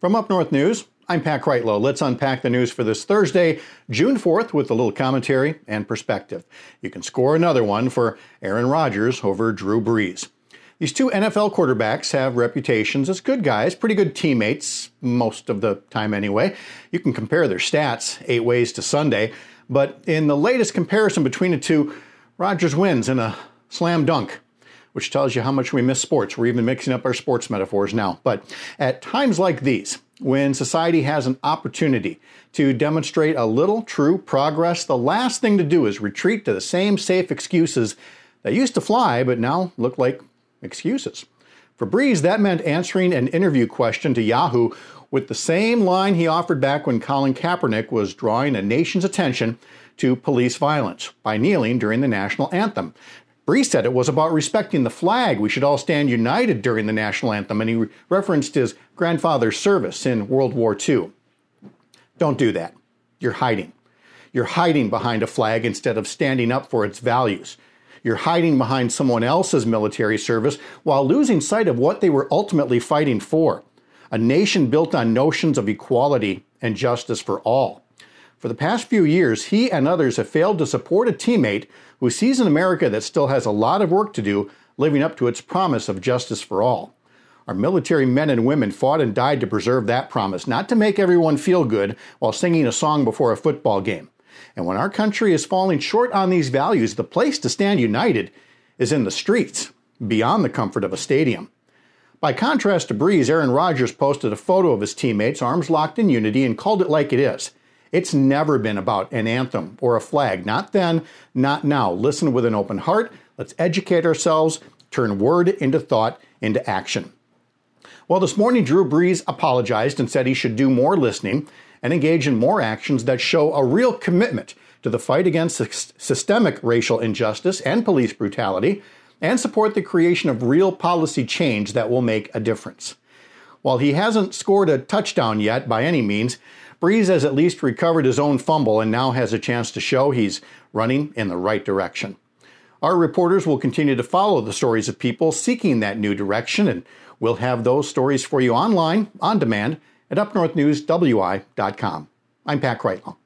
From Up North News, I'm Pat Kreitlow. Let's unpack the news for this Thursday, June 4th, with a little commentary and perspective. You can score another one for Aaron Rodgers over Drew Brees. These two NFL quarterbacks have reputations as good guys, pretty good teammates, most of the time anyway. You can compare their stats eight ways to Sunday, but in the latest comparison between the two, Rodgers wins in a slam dunk which tells you how much we miss sports. We're even mixing up our sports metaphors now. But at times like these, when society has an opportunity to demonstrate a little true progress, the last thing to do is retreat to the same safe excuses that used to fly but now look like excuses. For Brees, that meant answering an interview question to Yahoo with the same line he offered back when Colin Kaepernick was drawing a nation's attention to police violence by kneeling during the national anthem. Brees said it was about respecting the flag. We should all stand united during the national anthem, and he referenced his grandfather's service in World War II. Don't do that. You're hiding. You're hiding behind a flag instead of standing up for its values. You're hiding behind someone else's military service while losing sight of what they were ultimately fighting for a nation built on notions of equality and justice for all. For the past few years, he and others have failed to support a teammate who sees an America that still has a lot of work to do living up to its promise of justice for all. Our military men and women fought and died to preserve that promise, not to make everyone feel good while singing a song before a football game. And when our country is falling short on these values, the place to stand united is in the streets, beyond the comfort of a stadium. By contrast to Brees, Aaron Rodgers posted a photo of his teammates, arms locked in unity, and called it like it is. It's never been about an anthem or a flag. Not then, not now. Listen with an open heart. Let's educate ourselves, turn word into thought, into action. Well, this morning, Drew Brees apologized and said he should do more listening and engage in more actions that show a real commitment to the fight against systemic racial injustice and police brutality and support the creation of real policy change that will make a difference. While he hasn't scored a touchdown yet by any means, Brees has at least recovered his own fumble and now has a chance to show he's running in the right direction. Our reporters will continue to follow the stories of people seeking that new direction, and we'll have those stories for you online, on demand, at upnorthnewswi.com. I'm Pat Kreitlow.